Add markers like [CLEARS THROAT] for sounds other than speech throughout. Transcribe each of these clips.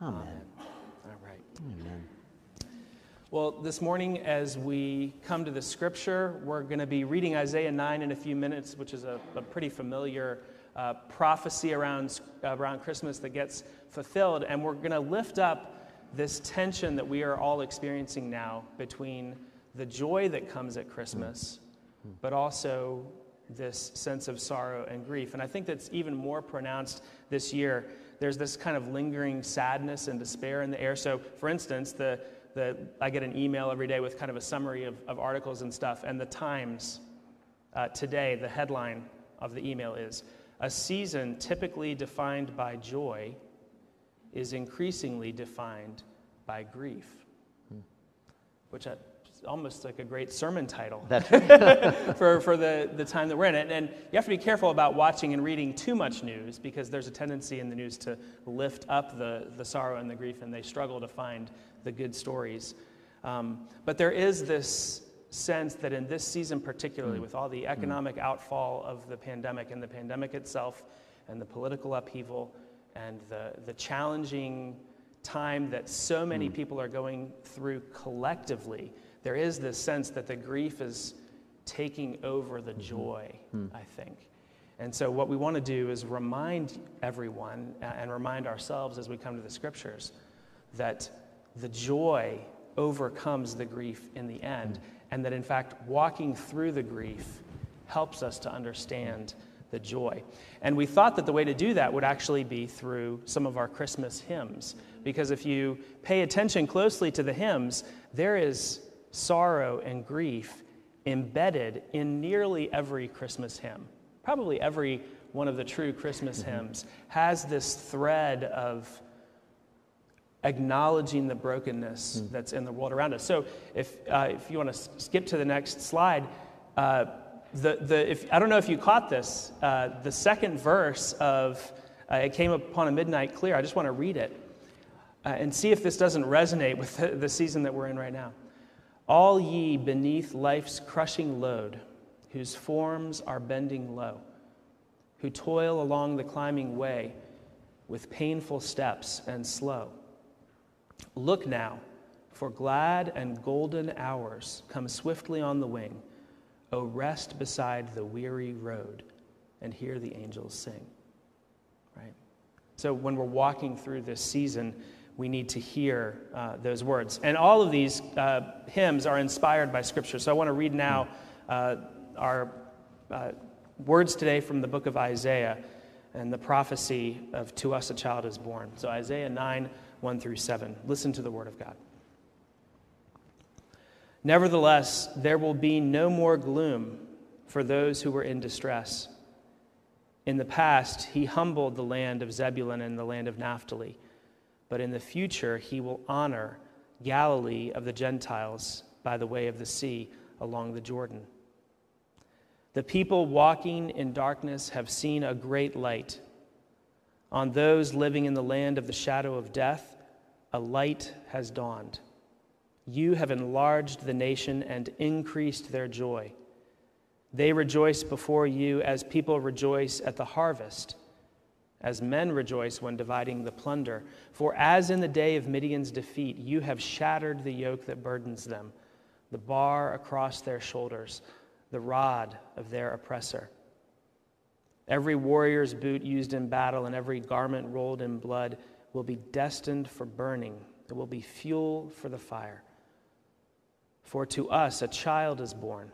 Amen. All right. Amen. Well, this morning, as we come to the scripture, we're going to be reading Isaiah 9 in a few minutes, which is a, a pretty familiar uh, prophecy around, around Christmas that gets fulfilled. And we're going to lift up this tension that we are all experiencing now between the joy that comes at Christmas, but also this sense of sorrow and grief. And I think that's even more pronounced this year. There's this kind of lingering sadness and despair in the air. So, for instance, the, the, I get an email every day with kind of a summary of, of articles and stuff, and the Times uh, today, the headline of the email is A season typically defined by joy is increasingly defined by grief, hmm. which I, almost like a great sermon title [LAUGHS] for, for the, the time that we're in. it. and you have to be careful about watching and reading too much news because there's a tendency in the news to lift up the, the sorrow and the grief, and they struggle to find the good stories. Um, but there is this sense that in this season, particularly mm. with all the mm. economic mm. outfall of the pandemic and the pandemic itself and the political upheaval and the, the challenging time that so many mm. people are going through collectively, there is this sense that the grief is taking over the mm-hmm. joy, mm. I think. And so, what we want to do is remind everyone and remind ourselves as we come to the scriptures that the joy overcomes the grief in the end, mm. and that in fact, walking through the grief helps us to understand the joy. And we thought that the way to do that would actually be through some of our Christmas hymns, because if you pay attention closely to the hymns, there is sorrow, and grief embedded in nearly every Christmas hymn. Probably every one of the true Christmas mm-hmm. hymns has this thread of acknowledging the brokenness mm. that's in the world around us. So, if, uh, if you want to skip to the next slide, uh, the, the, if, I don't know if you caught this, uh, the second verse of uh, It Came Upon a Midnight Clear, I just want to read it uh, and see if this doesn't resonate with the, the season that we're in right now. All ye beneath life's crushing load, whose forms are bending low, who toil along the climbing way with painful steps and slow. Look now, for glad and golden hours come swiftly on the wing. O rest beside the weary road and hear the angels sing. Right? So when we're walking through this season, we need to hear uh, those words. And all of these uh, hymns are inspired by Scripture. So I want to read now uh, our uh, words today from the book of Isaiah and the prophecy of To Us a Child is Born. So Isaiah 9, 1 through 7. Listen to the word of God. Nevertheless, there will be no more gloom for those who were in distress. In the past, he humbled the land of Zebulun and the land of Naphtali but in the future he will honor Galilee of the Gentiles by the way of the sea along the Jordan. The people walking in darkness have seen a great light. On those living in the land of the shadow of death, a light has dawned. You have enlarged the nation and increased their joy. They rejoice before you as people rejoice at the harvest as men rejoice when dividing the plunder. For as in the day of Midian's defeat, you have shattered the yoke that burdens them, the bar across their shoulders, the rod of their oppressor. Every warrior's boot used in battle and every garment rolled in blood will be destined for burning. It will be fuel for the fire. For to us a child is born,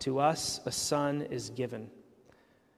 to us a son is given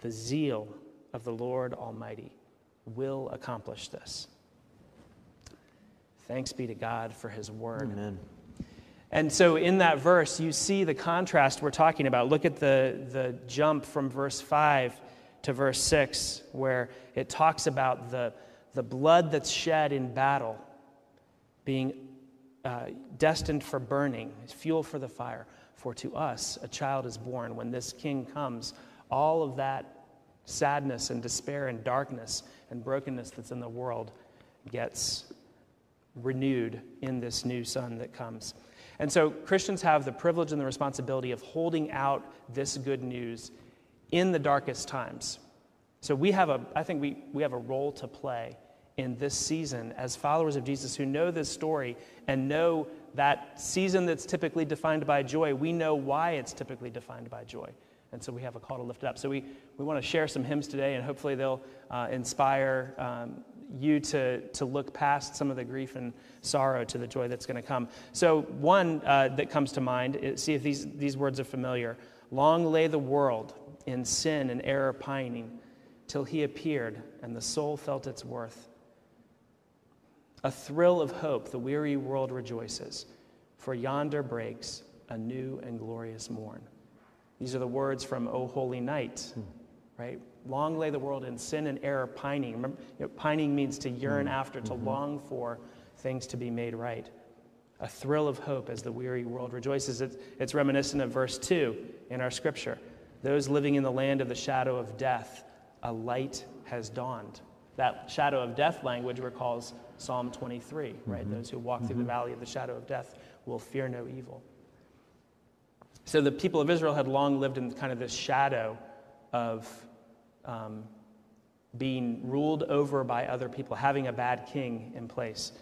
the zeal of the Lord Almighty will accomplish this. Thanks be to God for his word. Amen. And so in that verse, you see the contrast we're talking about. Look at the, the jump from verse 5 to verse 6, where it talks about the, the blood that's shed in battle being uh, destined for burning, fuel for the fire. For to us a child is born. When this king comes, all of that sadness and despair and darkness and brokenness that's in the world gets renewed in this new sun that comes. And so Christians have the privilege and the responsibility of holding out this good news in the darkest times. So we have a, I think we, we have a role to play in this season as followers of Jesus who know this story and know that season that's typically defined by joy, we know why it's typically defined by joy. And so we have a call to lift it up. So we, we want to share some hymns today, and hopefully they'll uh, inspire um, you to, to look past some of the grief and sorrow to the joy that's going to come. So, one uh, that comes to mind, is, see if these, these words are familiar. Long lay the world in sin and error pining till he appeared, and the soul felt its worth. A thrill of hope, the weary world rejoices, for yonder breaks a new and glorious morn. These are the words from O Holy Night, right? Long lay the world in sin and error pining. Remember, you know, pining means to yearn mm-hmm. after, to mm-hmm. long for things to be made right. A thrill of hope as the weary world rejoices. It's, it's reminiscent of verse 2 in our scripture. Those living in the land of the shadow of death, a light has dawned. That shadow of death language recalls Psalm 23, right? Mm-hmm. Those who walk through the mm-hmm. valley of the shadow of death will fear no evil. So the people of Israel had long lived in kind of this shadow of um, being ruled over by other people, having a bad king in place.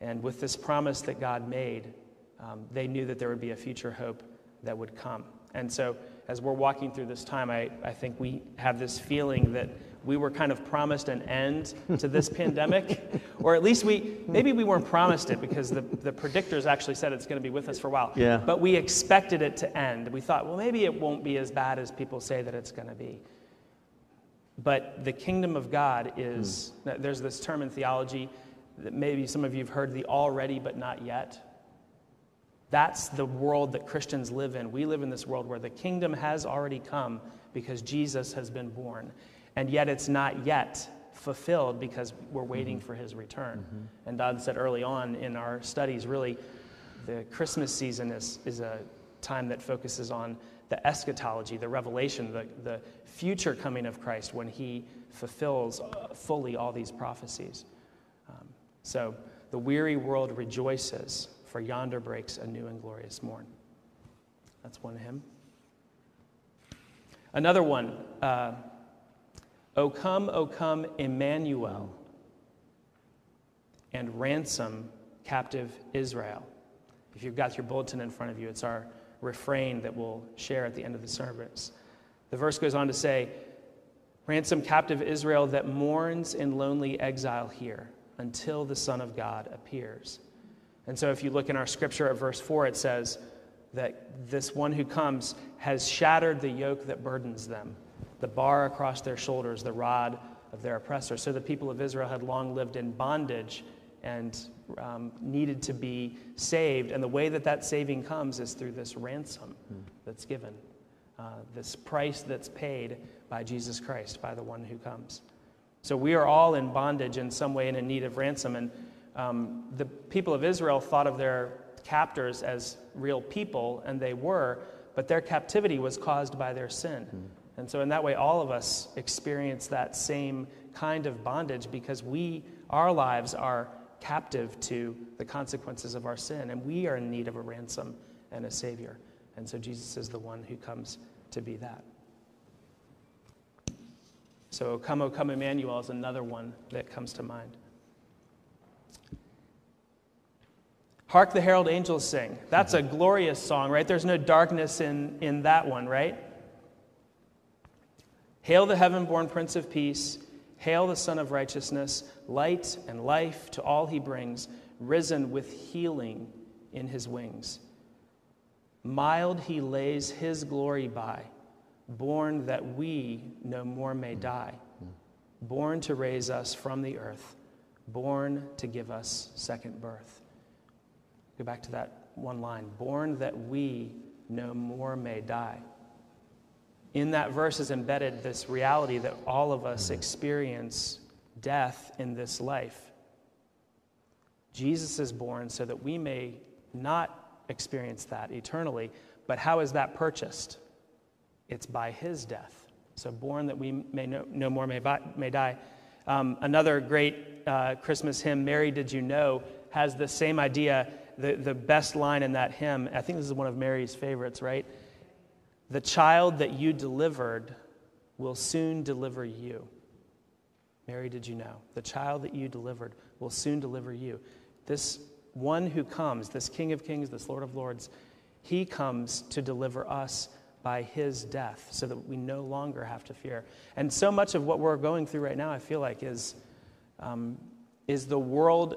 And with this promise that God made, um, they knew that there would be a future hope that would come. And so, as we're walking through this time, I, I think we have this feeling that we were kind of promised an end to this pandemic, or at least we maybe we weren't promised it because the, the predictors actually said it's going to be with us for a while. Yeah. But we expected it to end. We thought, well, maybe it won't be as bad as people say that it's going to be. But the kingdom of God is, hmm. there's this term in theology that maybe some of you have heard the already but not yet. That's the world that Christians live in. We live in this world where the kingdom has already come because Jesus has been born. And yet it's not yet fulfilled because we're waiting mm-hmm. for his return. Mm-hmm. And Don said early on in our studies, really, the Christmas season is, is a time that focuses on the eschatology, the revelation, the, the future coming of Christ when he fulfills fully all these prophecies. Um, so the weary world rejoices, for yonder breaks a new and glorious morn. That's one hymn. Another one, uh, O come, O come, Emmanuel, and ransom captive Israel. If you've got your bulletin in front of you, it's our refrain that we'll share at the end of the service. The verse goes on to say, Ransom captive Israel that mourns in lonely exile here until the Son of God appears. And so, if you look in our scripture at verse 4, it says that this one who comes has shattered the yoke that burdens them, the bar across their shoulders, the rod of their oppressor. So, the people of Israel had long lived in bondage and um, needed to be saved. And the way that that saving comes is through this ransom that's given, uh, this price that's paid by Jesus Christ, by the one who comes. So we are all in bondage in some way and in need of ransom. And um, the people of Israel thought of their captors as real people, and they were, but their captivity was caused by their sin. And so, in that way, all of us experience that same kind of bondage because we, our lives are captive to the consequences of our sin, and we are in need of a ransom and a Savior. And so Jesus is the one who comes to be that. So, Come, O Come, Emmanuel is another one that comes to mind. Hark the herald angels sing. That's a glorious song, right? There's no darkness in, in that one, right? Hail the heaven born Prince of Peace. Hail the Sun of Righteousness, light and life to all he brings, risen with healing in his wings. Mild he lays his glory by, born that we no more may die, born to raise us from the earth, born to give us second birth. Go back to that one line born that we no more may die in that verse is embedded this reality that all of us experience death in this life. Jesus is born so that we may not experience that eternally. But how is that purchased? It's by his death. So, born that we may no, no more may, may die. Um, another great uh, Christmas hymn, Mary Did You Know, has the same idea. The, the best line in that hymn, I think this is one of Mary's favorites, right? The child that you delivered will soon deliver you. Mary, did you know? The child that you delivered will soon deliver you. This one who comes, this King of Kings, this Lord of Lords, he comes to deliver us by his death so that we no longer have to fear. And so much of what we're going through right now, I feel like, is, um, is the world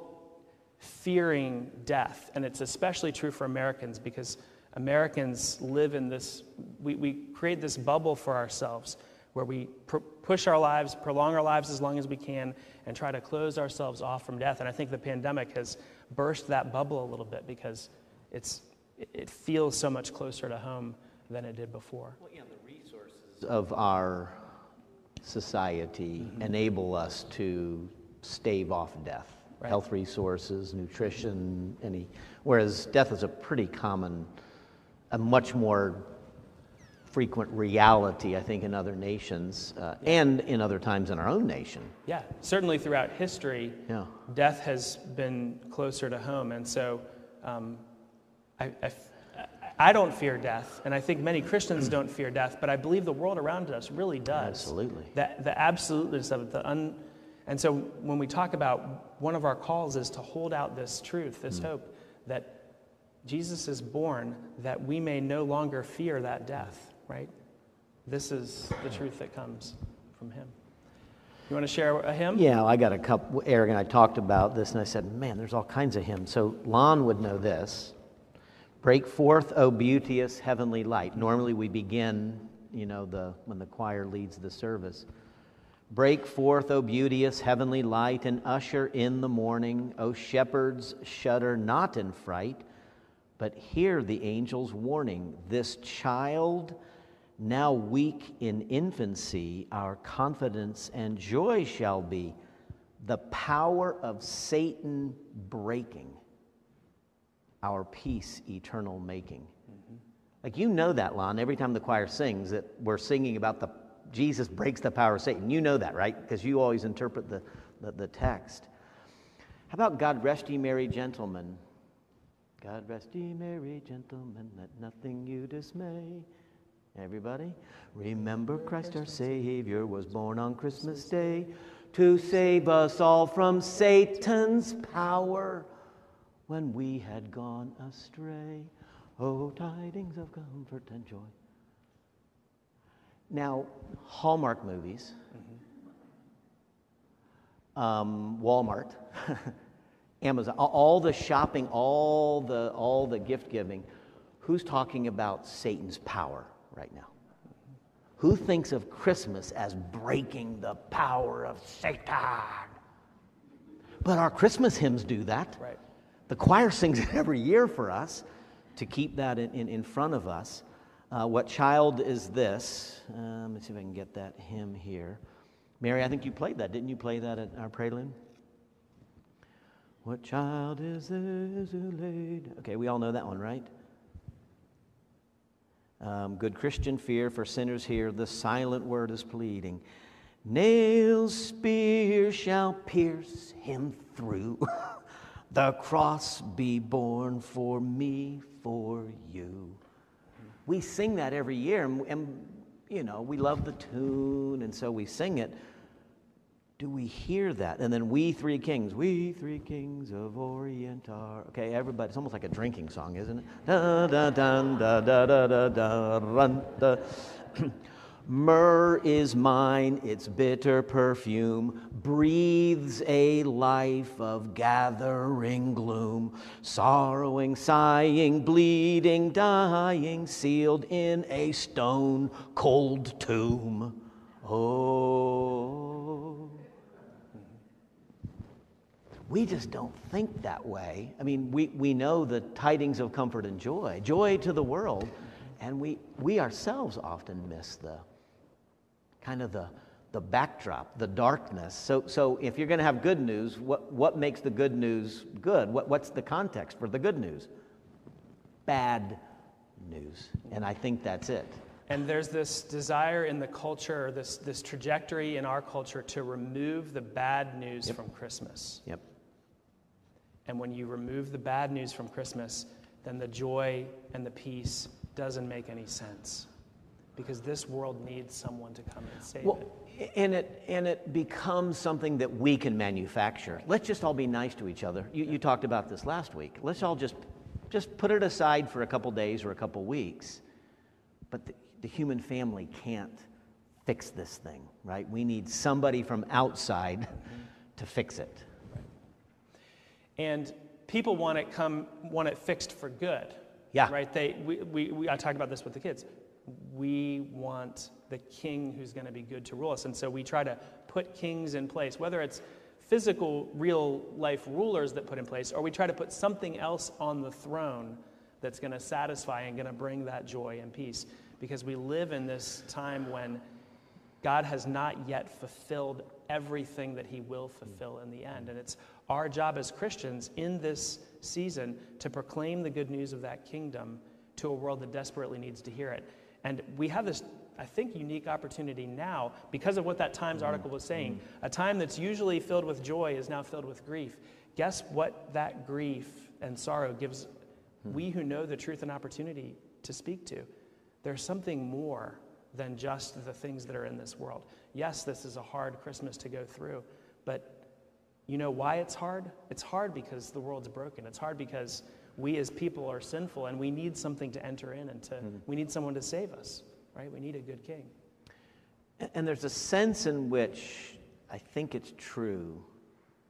fearing death. And it's especially true for Americans because Americans live in this, we, we create this bubble for ourselves where we pr- push our lives, prolong our lives as long as we can, and try to close ourselves off from death. And I think the pandemic has burst that bubble a little bit because it's, it feels so much closer to home than it did before. Well, yeah, the resources of our society mm-hmm. enable us to stave off death. Right. Health resources, nutrition, any. Whereas death is a pretty common, a much more frequent reality, I think, in other nations uh, and in other times in our own nation. Yeah, certainly throughout history, yeah. death has been closer to home. And so um, I, I, I, don't fear death, and I think many Christians [CLEARS THROAT] don't fear death, but I believe the world around us really does. Absolutely. The, the absoluteness of it, the un, and so when we talk about one of our calls is to hold out this truth, this mm. hope that Jesus is born that we may no longer fear that death right? This is the truth that comes from him. You want to share a hymn? Yeah, I got a couple. Eric and I talked about this, and I said, man, there's all kinds of hymns. So Lon would know this. Break forth, O beauteous heavenly light. Normally we begin, you know, the, when the choir leads the service. Break forth, O beauteous heavenly light, and usher in the morning. O shepherds, shudder not in fright, but hear the angel's warning. This child now weak in infancy, our confidence and joy shall be the power of Satan breaking, our peace eternal making. Mm-hmm. Like you know that, Lon, every time the choir sings that we're singing about the Jesus breaks the power of Satan. You know that, right? Because you always interpret the, the, the text. How about God rest ye merry gentlemen? God rest ye merry gentlemen, let nothing you dismay. Everybody? Remember Christ our Savior was born on Christmas Day to save us all from Satan's power when we had gone astray. Oh, tidings of comfort and joy. Now, Hallmark movies, mm-hmm. um, Walmart, [LAUGHS] Amazon, all the shopping, all the, all the gift giving, who's talking about Satan's power? right now. Who thinks of Christmas as breaking the power of Satan? But our Christmas hymns do that. Right. The choir sings it every year for us to keep that in, in, in front of us. Uh, what child is this? Uh, let me see if I can get that hymn here. Mary, I think you played that. Didn't you play that at our prelude? What child is this who laid? Okay, we all know that one, right? Um, good Christian fear for sinners here, the silent word is pleading. Nails, spear shall pierce him through. [LAUGHS] the cross be borne for me, for you. We sing that every year, and, and you know, we love the tune, and so we sing it do we hear that? And then we three kings, we three kings of Orient are. Okay, everybody, it's almost like a drinking song, isn't it? Da da da da da da da da da. [CLEARS THROAT] Myrrh is mine, its bitter perfume breathes a life of gathering gloom, sorrowing, sighing, bleeding, dying, sealed in a stone cold tomb. Oh. We just don't think that way. I mean, we, we know the tidings of comfort and joy, joy to the world, and we, we ourselves often miss the kind of the, the backdrop, the darkness. So, so if you're going to have good news, what, what makes the good news good? What, what's the context for the good news? Bad news. And I think that's it. And there's this desire in the culture, this, this trajectory in our culture to remove the bad news Yep. from Christmas. Yep. And when you remove the bad news from Christmas, then the joy and the peace doesn't make any sense. Because this world needs someone to come and save it. Well, and it, and it becomes something that we can manufacture. Let's just all be nice to each other. You, you talked about this last week. Let's all just, just put it aside for a couple days or a couple weeks. But the, the human family can't fix this thing, right? We need somebody from outside to fix it. And people want it come want it fixed for good. Yeah. Right? They we, we, we I talk about this with the kids. We want the king who's going to be good to rule us. And so we try to put kings in place, whether it's physical, real life rulers that put in place, or we try to put something else on the throne that's going to satisfy and going to bring that joy and peace. Because we live in this time when God has not yet fulfilled everything that He will fulfill in the end. And it's our job as Christians in this season to proclaim the good news of that kingdom to a world that desperately needs to hear it. And we have this, I think, unique opportunity now because of what that Times mm-hmm. article was saying. Mm-hmm. A time that's usually filled with joy is now filled with grief. Guess what that grief and sorrow gives hmm. we who know the truth an opportunity to speak to? There's something more than just the things that are in this world. Yes, this is a hard Christmas to go through, but you know why it's hard? It's hard because the world's broken. It's hard because we as people are sinful and we need something to enter in and to mm-hmm. we need someone to save us, right? We need a good king. And- there's a sense in which I think it's true.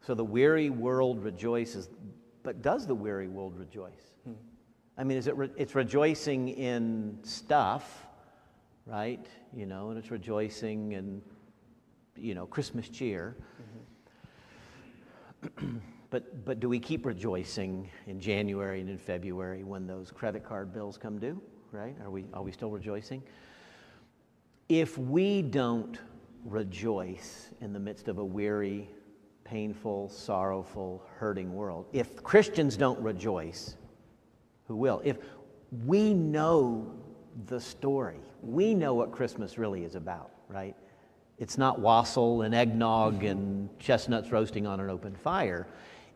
So the weary world rejoices, but does the weary world rejoice? Hmm. I mean, is it re- it's rejoicing in stuff, right? You know, and it's rejoicing in, you know, Christmas cheer. [CLEARS THROAT] but, but do we keep rejoicing in January and in February when those credit card bills come due, right? Are we, are we still rejoicing? If we don't rejoice in the midst of a weary, painful, sorrowful, hurting world, if Christians don't rejoice, who will? If we know the story, we know what Christmas really is about, right? It's not wassail and eggnog and chestnuts roasting on an open fire.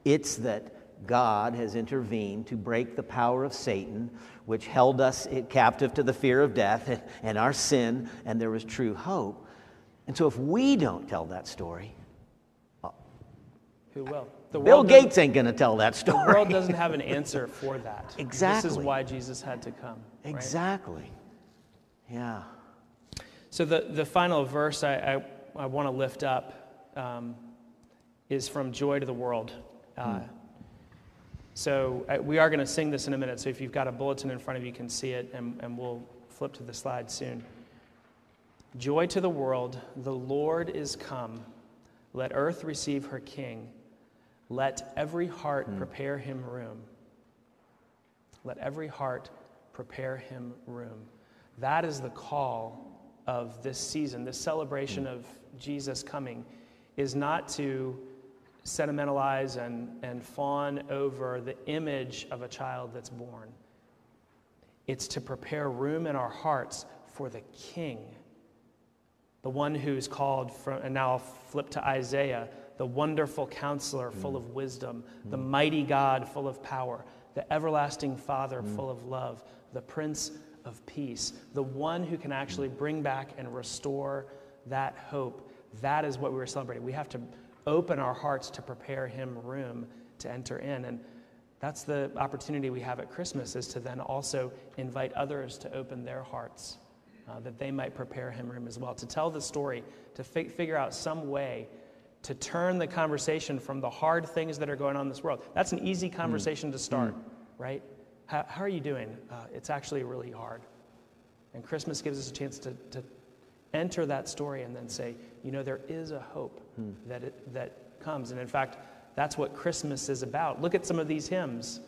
It's that God has intervened to break the power of Satan, which held us captive to the fear of death [LAUGHS] and, our sin, and there was true hope. And so, if we don't tell that story, Who will? The Bill Gates ain't going to tell that story. The world doesn't have an answer for that. exactly. This is why Jesus had to come. right? Exactly. Yeah. So the, the final verse I, I, I want to lift up um, is from Joy to the World. Uh, So uh, we are going to sing this in a minute. So if you've got a bulletin in front of you, you can see it, and, and we'll flip to the slide soon. Joy to the world, the Lord is come. Let earth receive her King. Let every heart prepare him room. Let every heart prepare him room. That is the call of this season. This celebration of Jesus coming is not to sentimentalize and, and fawn over the image of a child that's born. It's to prepare room in our hearts for the King, the one who's called from, and now I'll flip to Isaiah, the wonderful counselor hmm. full of wisdom, hmm. the mighty God full of power, the everlasting Father full of love, the Prince of Peace, the one who can actually bring back and restore that hope. That is what we were celebrating. We have to open our hearts to prepare him room to enter in. And that's the opportunity we have at Christmas is to then also invite others to open their hearts uh, that they might prepare him room as well, to tell the story, to fi- figure out some way to turn the conversation from the hard things that are going on in this world. That's an easy conversation to start, right? How, how are you doing? Uh, it's actually really hard. And Christmas gives us a chance to, to enter that story and then say, you know, there is a hope that, it, that comes. And in fact, that's what Christmas is about. Look at some of these hymns.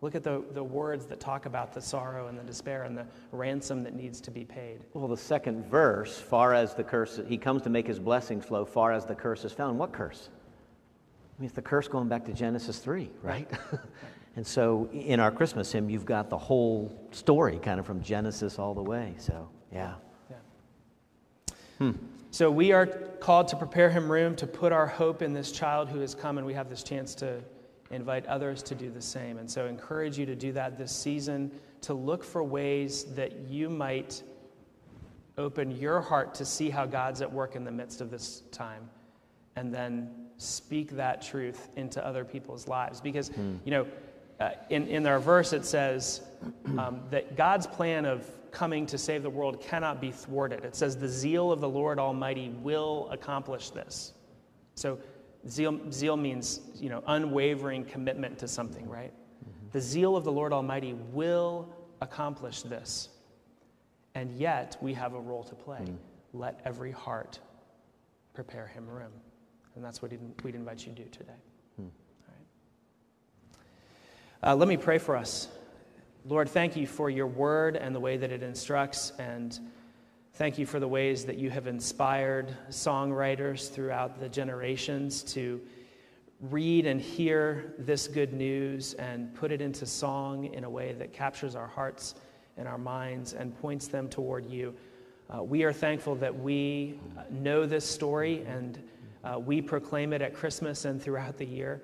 Look at the, the words that talk about the sorrow and the despair and the ransom that needs to be paid. Well, the second verse, far as the curse, he comes to make his blessings flow, far as the curse is found. What curse? I mean, it's the curse going back to Genesis 3, right? [LAUGHS] and so in our Christmas hymn, you've got the whole story kind of from Genesis all the way. So, yeah. Yeah. Hmm. So we are called to prepare him room to put our hope in this child who has come, and we have this chance to invite others to do the same. And so, encourage you to do that this season, to look for ways that you might open your heart to see how God's at work in the midst of this time, and then speak that truth into other people's lives. Because, hmm. you know, uh, in, in our verse, it says um, that God's plan of coming to save the world cannot be thwarted. It says, the zeal of the Lord Almighty will accomplish this. So, Zeal, zeal means, you know, unwavering commitment to something, right? Mm-hmm. The zeal of the Lord Almighty will accomplish this. And yet, we have a role to play. Mm. Let every heart prepare him room. And that's what we'd invite you to do today. Uh, let me pray for us. Lord, thank you for your word and the way that it instructs and Thank you for the ways that you have inspired songwriters throughout the generations to read and hear this good news and put it into song in a way that captures our hearts and our minds and points them toward you. Uh, we are thankful that we know this story and uh, we proclaim it at Christmas and throughout the year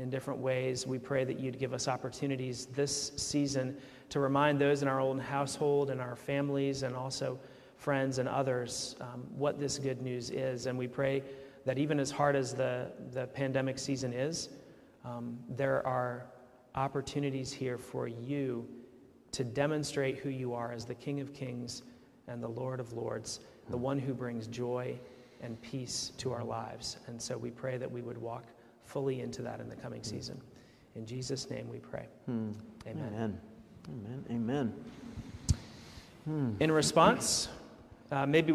in different ways. We pray that you'd give us opportunities this season to remind those in our own household and our families and also friends and others um, what this good news is. And we pray that even as hard as the, the pandemic season is, um, there are opportunities here for you to demonstrate who you are as the King of Kings and the Lord of Lords, the one who brings joy and peace to our lives. And so we pray that we would walk fully into that in the coming season. In Jesus' name we pray. Hmm. Amen. Amen. Amen. Amen. Hmm. In response, uh, maybe